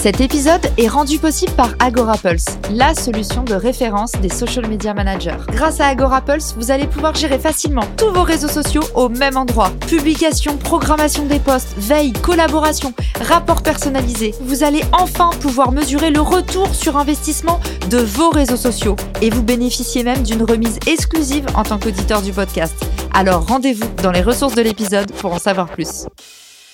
Cet épisode est rendu possible par AgoraPulse, la solution de référence des social media managers. Grâce à AgoraPulse, vous allez pouvoir gérer facilement tous vos réseaux sociaux au même endroit. Publication, programmation des posts, veille, collaboration, rapport personnalisé. Vous allez enfin pouvoir mesurer le retour sur investissement de vos réseaux sociaux et vous bénéficiez même d'une remise exclusive en tant qu'auditeur du podcast. Alors rendez-vous dans les ressources de l'épisode pour en savoir plus.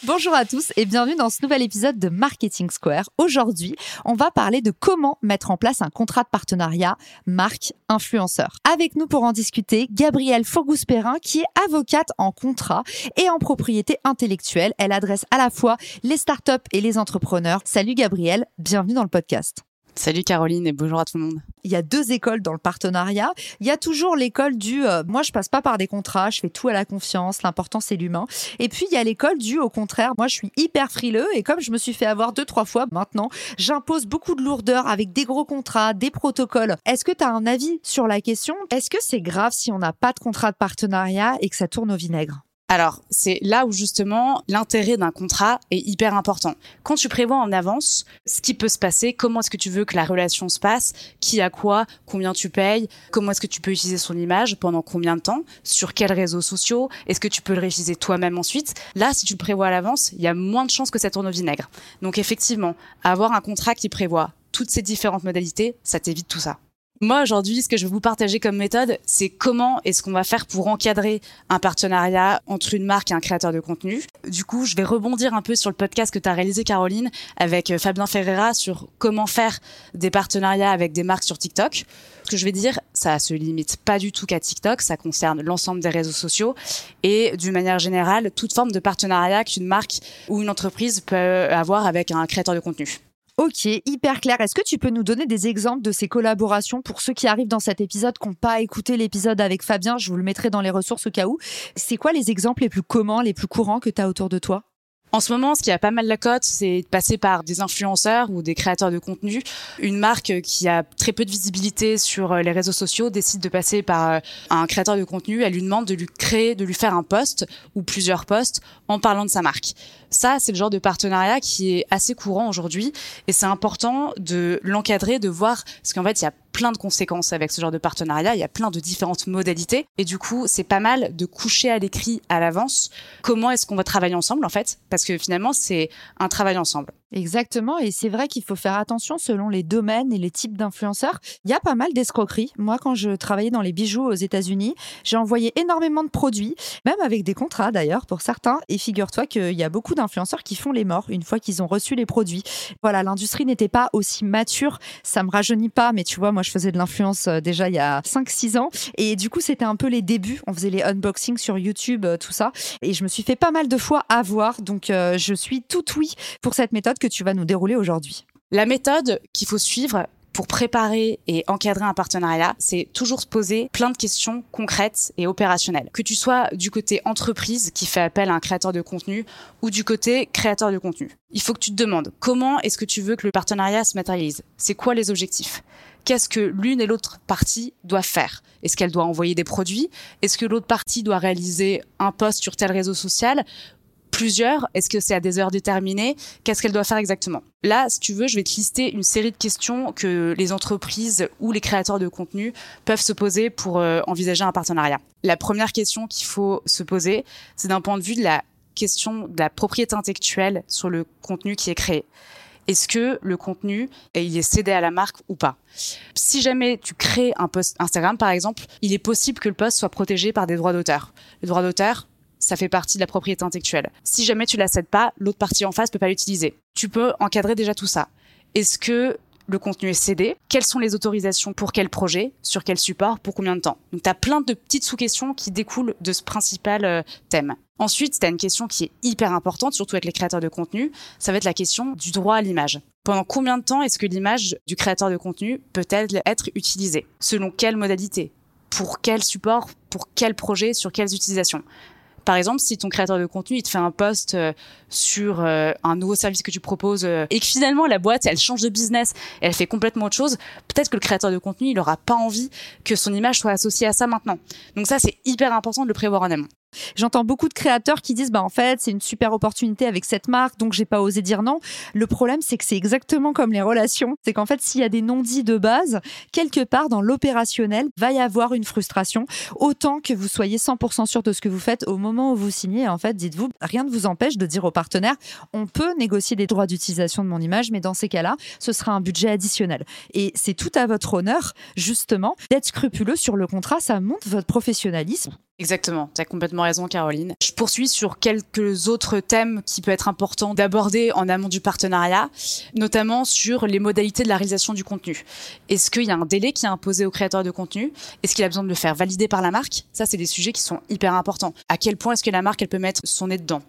Bonjour à tous et bienvenue dans ce nouvel épisode de Marketing Square. Aujourd'hui, on va parler de comment mettre en place un contrat de partenariat marque-influenceur. Avec nous pour en discuter, Gabrielle Fourgous-Perrin qui est avocate en contrat et en propriété intellectuelle. Elle adresse à la fois les startups et les entrepreneurs. Salut Gabrielle, bienvenue dans le podcast. Salut Caroline et bonjour à tout le monde. Il y a deux écoles dans le partenariat. Il y a toujours l'école du euh, moi je passe pas par des contrats, je fais tout à la confiance, l'important c'est l'humain. Et puis il y a l'école du au contraire, moi je suis hyper frileux et comme je me suis fait avoir deux trois fois maintenant, j'impose beaucoup de lourdeur avec des gros contrats, des protocoles. Est-ce que tu as un avis sur la question? Est-ce que c'est grave si on n'a pas de contrat de partenariat et que ça tourne au vinaigre? Alors, c'est là où justement l'intérêt d'un contrat est hyper important. Quand tu prévois en avance ce qui peut se passer, comment est-ce que tu veux que la relation se passe, qui a quoi, combien tu payes, comment est-ce que tu peux utiliser son image, pendant combien de temps, sur quels réseaux sociaux, est-ce que tu peux le réutiliser toi-même ensuite. Là, si tu le prévois à l'avance, il y a moins de chances que ça tourne au vinaigre. Donc effectivement, avoir un contrat qui prévoit toutes ces différentes modalités, ça t'évite tout ça. Moi, aujourd'hui, ce que je vais vous partager comme méthode, c'est comment est-ce qu'on va faire pour encadrer un partenariat entre une marque et un créateur de contenu. Du coup, je vais rebondir un peu sur le podcast que tu as réalisé, Caroline, avec euh, Fabien Ferreira sur comment faire des partenariats avec des marques sur TikTok. Ce que je vais dire, ça se limite pas du tout qu'à TikTok, ça concerne l'ensemble des réseaux sociaux et d'une manière générale, toute forme de partenariat qu'une marque ou une entreprise peut avoir avec un créateur de contenu. Ok, hyper clair. Est-ce que tu peux nous donner des exemples de ces collaborations pour ceux qui arrivent dans cet épisode, qui n'ont pas écouté l'épisode avec Fabien? Je vous le mettrai dans les ressources au cas où. C'est quoi les exemples les plus communs, les plus courants que tu as autour de toi? En ce moment, ce qui a pas mal la cote, c'est de passer par des influenceurs ou des créateurs de contenu. Une marque qui a très peu de visibilité sur euh, les réseaux sociaux décide de passer par euh, un créateur de contenu. Elle lui demande de lui créer, de lui faire un post ou plusieurs posts en parlant de sa marque. Ça, c'est le genre de partenariat qui est assez courant aujourd'hui et c'est important de l'encadrer, de voir, parce qu'en fait, il y a plein de conséquences avec ce genre de partenariat. Il y a plein de différentes modalités. Et du coup, c'est pas mal de coucher à l'écrit à l'avance comment est-ce qu'on va travailler ensemble, en fait? Parce que finalement, c'est un travail ensemble. Exactement, et c'est vrai qu'il faut faire attention selon les domaines et les types d'influenceurs. Il y a pas mal d'escroqueries. Moi, quand je travaillais dans les bijoux aux États-Unis, j'ai envoyé énormément de produits, même avec des contrats d'ailleurs pour certains. Et figure-toi qu'il y a beaucoup d'influenceurs qui font les morts une fois qu'ils ont reçu les produits. Voilà, l'industrie n'était pas aussi mature. Ça me rajeunit pas, mais tu vois, moi, je faisais de l'influence euh, déjà il y a 5-6 ans. Et du coup, c'était un peu les débuts. On faisait les unboxings sur YouTube, euh, tout ça. Et je me suis fait pas mal de fois avoir. Donc, euh, je suis tout oui pour cette méthode tu vas nous dérouler aujourd'hui? La méthode qu'il faut suivre pour préparer et encadrer un partenariat, c'est toujours se poser plein de questions concrètes et opérationnelles. Que tu sois du côté entreprise qui fait appel à un créateur de contenu ou du côté créateur de contenu. Il faut que tu te demandes comment est-ce que tu veux que le partenariat se matérialise? C'est quoi les objectifs? Qu'est-ce que l'une et l'autre partie doivent faire? Est-ce qu'elle doit envoyer des produits? Est-ce que l'autre partie doit réaliser un post sur tel réseau social? Plusieurs Est-ce que c'est à des heures déterminées? Qu'est-ce qu'elle doit faire exactement? Là, si tu veux, je vais te lister une série de questions que les entreprises ou les créateurs de contenu peuvent se poser pour euh, envisager un partenariat. La première question qu'il faut se poser, c'est d'un point de vue de la question de la propriété intellectuelle sur le contenu qui est créé. Est-ce que le contenu il est cédé à la marque ou pas? Si jamais tu crées un post Instagram par exemple, il est possible que le post soit protégé par des droits d'auteur. Les droits d'auteur, ça fait partie de la propriété intellectuelle. Si jamais tu la cèdes pas, l'autre partie en face peut pas l'utiliser. Tu peux encadrer déjà tout ça. Est-ce que le contenu est cédé? Quelles sont les autorisations pour quel projet? Sur quel support? Pour combien de temps? Donc tu as plein de petites sous-questions qui découlent de ce principal euh, thème. Ensuite, tu as une question qui est hyper importante, surtout avec les créateurs de contenu, ça va être la question du droit à l'image. Pendant combien de temps est-ce que l'image du créateur de contenu peut-elle être utilisée? Selon quelle modalité? Pour quel support, pour quel projet, sur quelles utilisations? Par exemple, si ton créateur de contenu, il te fait un post euh, sur euh, un nouveau service que tu proposes euh, et que finalement la boîte, elle change de business, elle fait complètement autre chose, peut-être que le créateur de contenu, il aura pas envie que son image soit associée à ça maintenant. Donc ça, c'est hyper important de le prévoir en amont. J'entends beaucoup de créateurs qui disent bah en fait c'est une super opportunité avec cette marque donc j'ai pas osé dire non. Le problème c'est que c'est exactement comme les relations, c'est qu'en fait s'il y a des non-dits de base, quelque part dans l'opérationnel va y avoir une frustration. Autant que vous soyez 100% sûr de ce que vous faites au moment où vous signez en fait dites-vous rien ne vous empêche de dire au partenaire on peut négocier des droits d'utilisation de mon image mais dans ces cas-là ce sera un budget additionnel. Et c'est tout à votre honneur justement d'être scrupuleux sur le contrat. Ça montre votre professionnalisme Exactement, tu as complètement raison Caroline. Je poursuis sur quelques autres thèmes qui peut être important d'aborder en amont du partenariat, notamment sur les modalités de la réalisation du contenu. Est-ce qu'il y a un délai qui est imposé au créateur de contenu? Est-ce qu'il a besoin de le faire valider par la marque? Ça, c'est des sujets qui sont hyper importants. À quel point est-ce que la marque, elle peut mettre son nez dedans?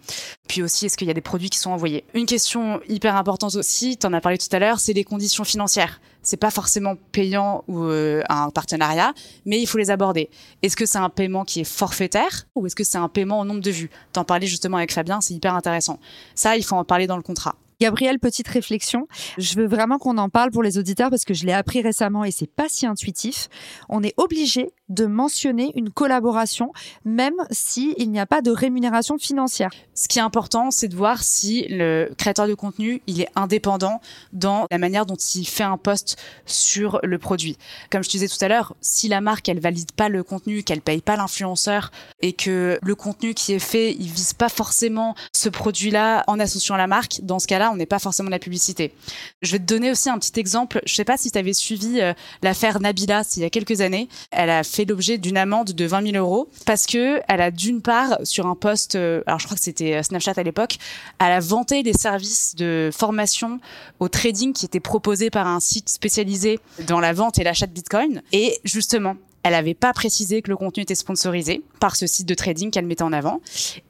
Puis aussi, est-ce qu'il y a des produits qui sont envoyés? Une question hyper importante aussi, tu en as parlé tout à l'heure, c'est les conditions financières c'est pas forcément payant ou euh, un partenariat, mais il faut les aborder. Est-ce que c'est un paiement qui est forfaitaire ou est-ce que c'est un paiement au nombre de vues? T'en parlais justement avec Fabien, c'est hyper intéressant. Ça, il faut en parler dans le contrat. Gabriel, petite réflexion. Je veux vraiment qu'on en parle pour les auditeurs parce que je l'ai appris récemment et c'est pas si intuitif. On est obligé de mentionner une collaboration, même s'il n'y a pas de rémunération financière. Ce qui est important, c'est de voir si le créateur de contenu, il est indépendant dans la manière dont il fait un post sur le produit. Comme je te disais tout à l'heure, si la marque, elle valide pas le contenu, qu'elle paye pas l'influenceur et que le contenu qui est fait, il vise pas forcément ce produit-là en associant la marque, dans ce cas-là, on n'est pas forcément de la publicité. Je vais te donner aussi un petit exemple. Je sais pas si tu avais suivi euh, l'affaire Nabila il y a quelques années. Elle a fait l'objet d'une amende de 20 000 euros parce que elle a d'une part sur un poste, euh, alors je crois que c'était euh, Snapchat à l'époque, elle a vanté les services de formation au trading qui étaient proposés par un site spécialisé dans la vente et l'achat de Bitcoin. Et justement, elle n'avait pas précisé que le contenu était sponsorisé par ce site de trading qu'elle mettait en avant.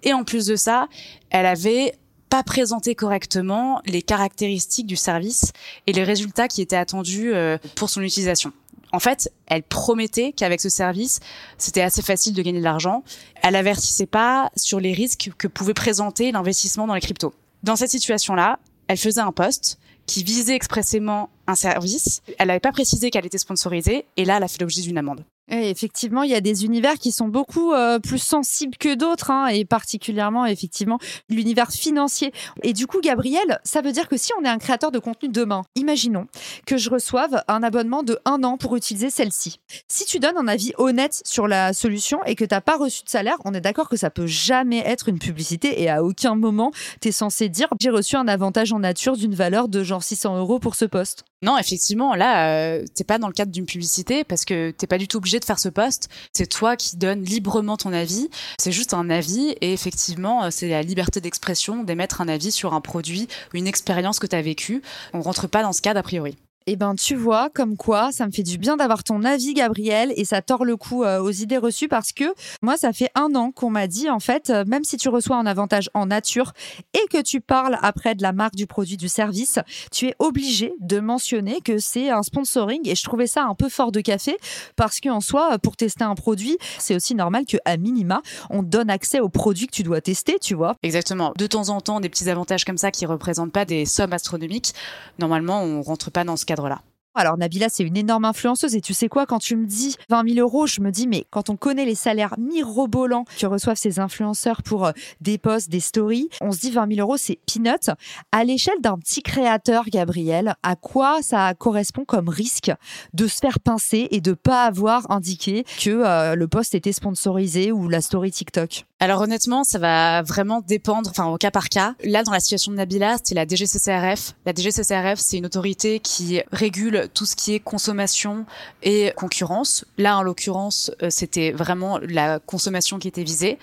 Et en plus de ça, elle avait pas présenté correctement les caractéristiques du service et les résultats qui étaient attendus euh, pour son utilisation. En fait, elle promettait qu'avec ce service, c'était assez facile de gagner de l'argent. Elle avertissait pas sur les risques que pouvait présenter l'investissement dans les cryptos. Dans cette situation-là, elle faisait un poste qui visait expressément un service. Elle n'avait pas précisé qu'elle était sponsorisée et là, elle a fait l'objet d'une amende. Effectivement, il y a des univers qui sont beaucoup euh, plus sensibles que d'autres, hein, et particulièrement effectivement l'univers financier. Et du coup, Gabriel, ça veut dire que si on est un créateur de contenu demain, imaginons que je reçoive un abonnement de un an pour utiliser celle-ci. Si tu donnes un avis honnête sur la solution et que tu n'as pas reçu de salaire, on est d'accord que ça peut jamais être une publicité et à aucun moment tu es censé dire j'ai reçu un avantage en nature d'une valeur de genre 600 euros pour ce poste. Non, effectivement, là, euh, t'es pas dans le cadre d'une publicité parce que t'es pas du tout obligé de faire ce poste. C'est toi qui donnes librement ton avis. C'est juste un avis et effectivement, euh, c'est la liberté d'expression d'émettre un avis sur un produit ou une expérience que tu as vécue. On rentre pas dans ce cadre a priori. Eh ben, tu vois, comme quoi, ça me fait du bien d'avoir ton avis, Gabriel, et ça tord le coup euh, aux idées reçues parce que moi, ça fait un an qu'on m'a dit, en fait, euh, même si tu reçois un avantage en nature et que tu parles après de la marque du produit, du service, tu es obligé de mentionner que c'est un sponsoring et je trouvais ça un peu fort de café parce qu'en soi, pour tester un produit, c'est aussi normal que à minima, on donne accès au produit que tu dois tester, tu vois. Exactement. De temps en temps, des petits avantages comme ça qui représentent pas des sommes astronomiques. Normalement, on rentre pas dans ce cadre cadre-là. Alors Nabila, c'est une énorme influenceuse et tu sais quoi, quand tu me dis 20 000 euros, je me dis, mais quand on connaît les salaires mirobolants que reçoivent ces influenceurs pour euh, des posts, des stories, on se dit 20 000 euros, c'est peanut. À l'échelle d'un petit créateur, Gabriel, à quoi ça correspond comme risque de se faire pincer et de pas avoir indiqué que euh, le post était sponsorisé ou la story TikTok? Alors honnêtement, ça va vraiment dépendre, enfin au cas par cas. Là, dans la situation de Nabila, c'est la DGCCRF. La DGCCRF, c'est une autorité qui régule tout ce qui est consommation et concurrence. Là, en l'occurrence, euh, c'était vraiment la consommation qui était visée.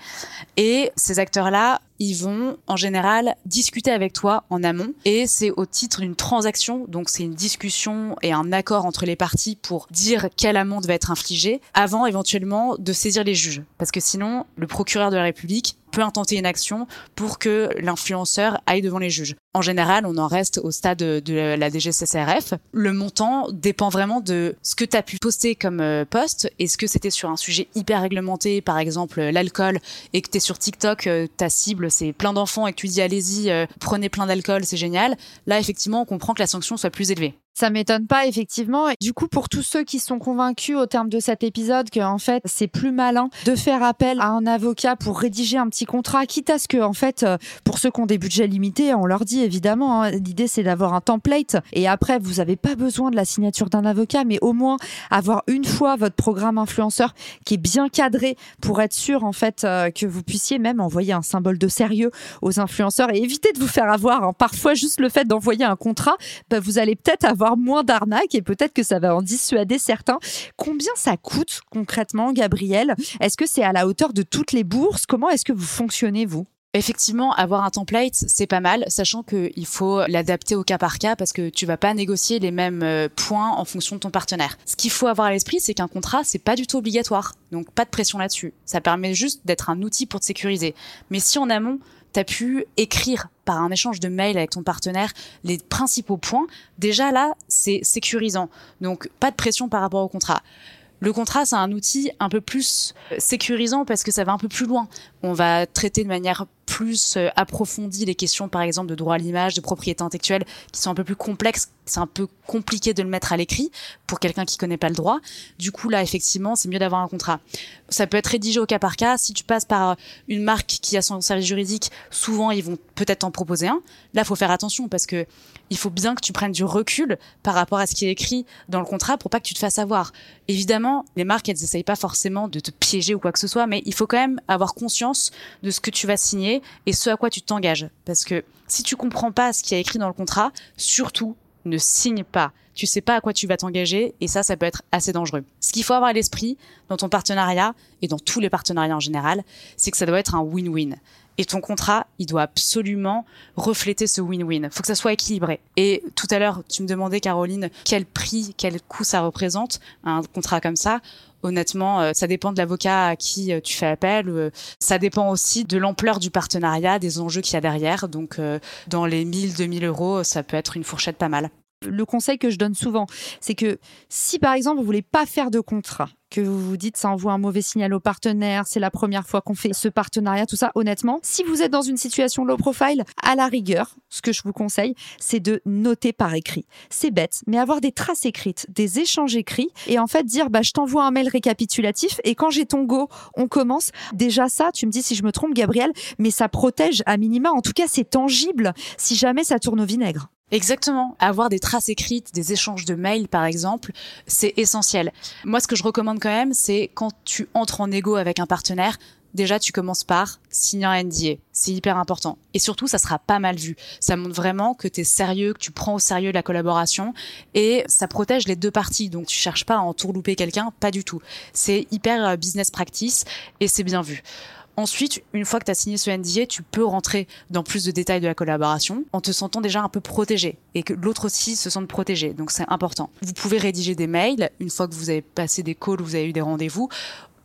Et ces acteurs-là ils vont en général discuter avec toi en amont et c'est au titre d'une transaction, donc c'est une discussion et un accord entre les parties pour dire quelle amende va être infligée avant éventuellement de saisir les juges. Parce que sinon, le procureur de la République peut intenter une action pour que l'influenceur aille devant les juges. En général, on en reste au stade de la DGCCRF. Le montant dépend vraiment de ce que tu as pu poster comme euh, post. Est-ce que c'était sur un sujet hyper réglementé, par exemple l'alcool, et que tu es sur TikTok, euh, ta cible c'est plein d'enfants et que tu dis allez-y, euh, prenez plein d'alcool, c'est génial. Là, effectivement, on comprend que la sanction soit plus élevée. Ça m'étonne pas effectivement. du coup, pour tous ceux qui sont convaincus au terme de cet épisode que en fait c'est plus malin de faire appel à un avocat pour rédiger un petit contrat, quitte à ce que en fait euh, pour ceux qui ont des budgets limités, on leur dit évidemment hein, l'idée c'est d'avoir un template et après vous n'avez pas besoin de la signature d'un avocat, mais au moins avoir une fois votre programme influenceur qui est bien cadré pour être sûr en fait euh, que vous puissiez même envoyer un symbole de sérieux aux influenceurs et éviter de vous faire avoir. Hein. Parfois juste le fait d'envoyer un contrat, bah, vous allez peut-être avoir moins d'arnaques et peut-être que ça va en dissuader certains. Combien ça coûte concrètement, Gabriel? Est-ce que c'est à la hauteur de toutes les bourses? Comment est-ce que vous fonctionnez, vous? Effectivement, avoir un template, c'est pas mal, sachant qu'il faut l'adapter au cas par cas parce que tu vas pas négocier les mêmes euh, points en fonction de ton partenaire. Ce qu'il faut avoir à l'esprit, c'est qu'un contrat, c'est pas du tout obligatoire. Donc pas de pression là-dessus. Ça permet juste d'être un outil pour te sécuriser. Mais si en amont, tu as pu écrire par un échange de mails avec ton partenaire les principaux points, déjà là, c'est sécurisant. Donc, pas de pression par rapport au contrat. Le contrat, c'est un outil un peu plus sécurisant parce que ça va un peu plus loin. On va traiter de manière plus euh, approfondie les questions, par exemple, de droit à l'image, de propriété intellectuelle, qui sont un peu plus complexes. C'est un peu compliqué de le mettre à l'écrit pour quelqu'un qui connaît pas le droit. Du coup, là, effectivement, c'est mieux d'avoir un contrat. Ça peut être rédigé au cas par cas. Si tu passes par une marque qui a son service juridique, souvent, ils vont peut-être t'en proposer un. Là, faut faire attention parce que il faut bien que tu prennes du recul par rapport à ce qui est écrit dans le contrat pour pas que tu te fasses avoir. Évidemment, les marques, elles n'essayent pas forcément de te piéger ou quoi que ce soit, mais il faut quand même avoir conscience de ce que tu vas signer et ce à quoi tu t'engages. Parce que si tu comprends pas ce qui est écrit dans le contrat, surtout, ne signe pas. Tu sais pas à quoi tu vas t'engager et ça, ça peut être assez dangereux. Ce qu'il faut avoir à l'esprit dans ton partenariat et dans tous les partenariats en général, c'est que ça doit être un win-win. Et ton contrat, il doit absolument refléter ce win-win. Faut que ça soit équilibré. Et tout à l'heure, tu me demandais, Caroline, quel prix, quel coût ça représente, un contrat comme ça. Honnêtement, euh, ça dépend de l'avocat à qui euh, tu fais appel. Euh, ça dépend aussi de l'ampleur du partenariat, des enjeux qu'il y a derrière. Donc, dans les 1000, 2000 euros, ça peut être une fourchette pas mal le conseil que je donne souvent, c'est que si par exemple vous voulez pas faire de contrat, que vous vous dites ça envoie un mauvais signal au partenaire, c'est la première fois qu'on fait ce partenariat, tout ça, honnêtement, si vous êtes dans une situation low profile, à la rigueur, ce que je vous conseille, c'est de noter par écrit. C'est bête, mais avoir des traces écrites, des échanges écrits, et en fait dire, bah, je t'envoie un mail récapitulatif, et quand j'ai ton go, on commence. Déjà ça, tu me dis si je me trompe, Gabriel, mais ça protège à minima, en tout cas c'est tangible si jamais ça tourne au vinaigre. Exactement. Avoir des traces écrites, des échanges de mails, par exemple, c'est essentiel. Moi, ce que je recommande quand même, c'est quand tu entres en égo avec un partenaire, déjà, tu commences par signer un NDA. C'est hyper important. Et surtout, ça sera pas mal vu. Ça montre vraiment que tu es sérieux, que tu prends au sérieux la collaboration et ça protège les deux parties. Donc, tu cherches pas à entourlouper quelqu'un, pas du tout. C'est hyper euh, business practice et c'est bien vu. Ensuite, une fois que tu as signé ce NDA, tu peux rentrer dans plus de détails de la collaboration en te sentant déjà un peu protégé et que l'autre aussi se sente protégé. Donc c'est important. Vous pouvez rédiger des mails une fois que vous avez passé des calls, vous avez eu des rendez-vous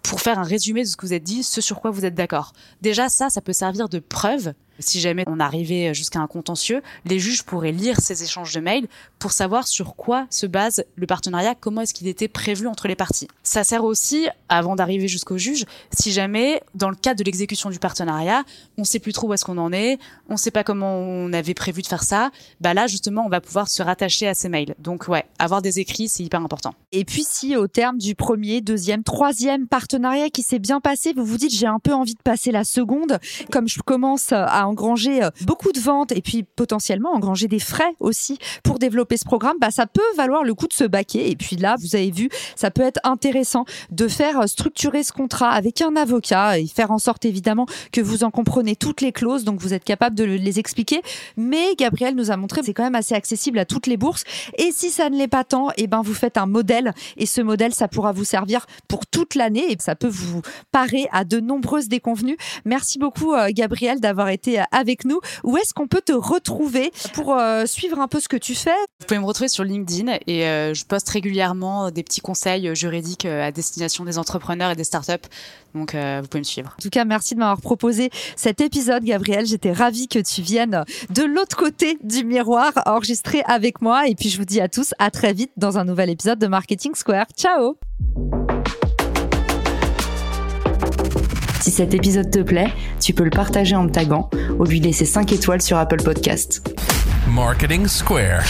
pour faire un résumé de ce que vous êtes dit, ce sur quoi vous êtes d'accord. Déjà ça, ça peut servir de preuve si jamais on arrivait jusqu'à un contentieux, les juges pourraient lire ces échanges de mails pour savoir sur quoi se base le partenariat, comment est-ce qu'il était prévu entre les parties. Ça sert aussi, avant d'arriver jusqu'au juge, si jamais, dans le cadre de l'exécution du partenariat, on sait plus trop où est-ce qu'on en est, on sait pas comment on avait prévu de faire ça, bah là, justement, on va pouvoir se rattacher à ces mails. Donc, ouais, avoir des écrits, c'est hyper important. Et puis, si au terme du premier, deuxième, troisième partenariat qui s'est bien passé, vous vous dites, j'ai un peu envie de passer la seconde, comme je commence à engranger euh, beaucoup de ventes et puis potentiellement engranger des frais aussi pour développer ce programme, bah, ça peut valoir le coup de se baquer. Et puis là, vous avez vu, ça peut être intéressant de faire euh, structurer ce contrat avec un avocat et faire en sorte évidemment que vous en comprenez toutes les clauses, donc vous êtes capable de les expliquer. Mais Gabriel nous a montré que c'est quand même assez accessible à toutes les bourses. Et si ça ne l'est pas tant, et eh ben vous faites un modèle et ce modèle, ça pourra vous servir pour toute l'année et ça peut vous parer à de nombreuses déconvenues. Merci beaucoup, euh, Gabriel, d'avoir été avec nous. Où est-ce qu'on peut te retrouver pour euh, suivre un peu ce que tu fais? Vous pouvez me retrouver sur LinkedIn et euh, je poste régulièrement des petits conseils juridiques à destination des entrepreneurs et des startups. Donc, vous pouvez me suivre. En tout cas, merci de m'avoir proposé cet épisode, Gabriel. J'étais ravie que tu viennes de l'autre côté du miroir enregistrer avec moi. Et puis, je vous dis à tous à très vite dans un nouvel épisode de Marketing Square. Ciao Si cet épisode te plaît, tu peux le partager en me taguant ou lui laisser 5 étoiles sur Apple Podcast. Marketing Square.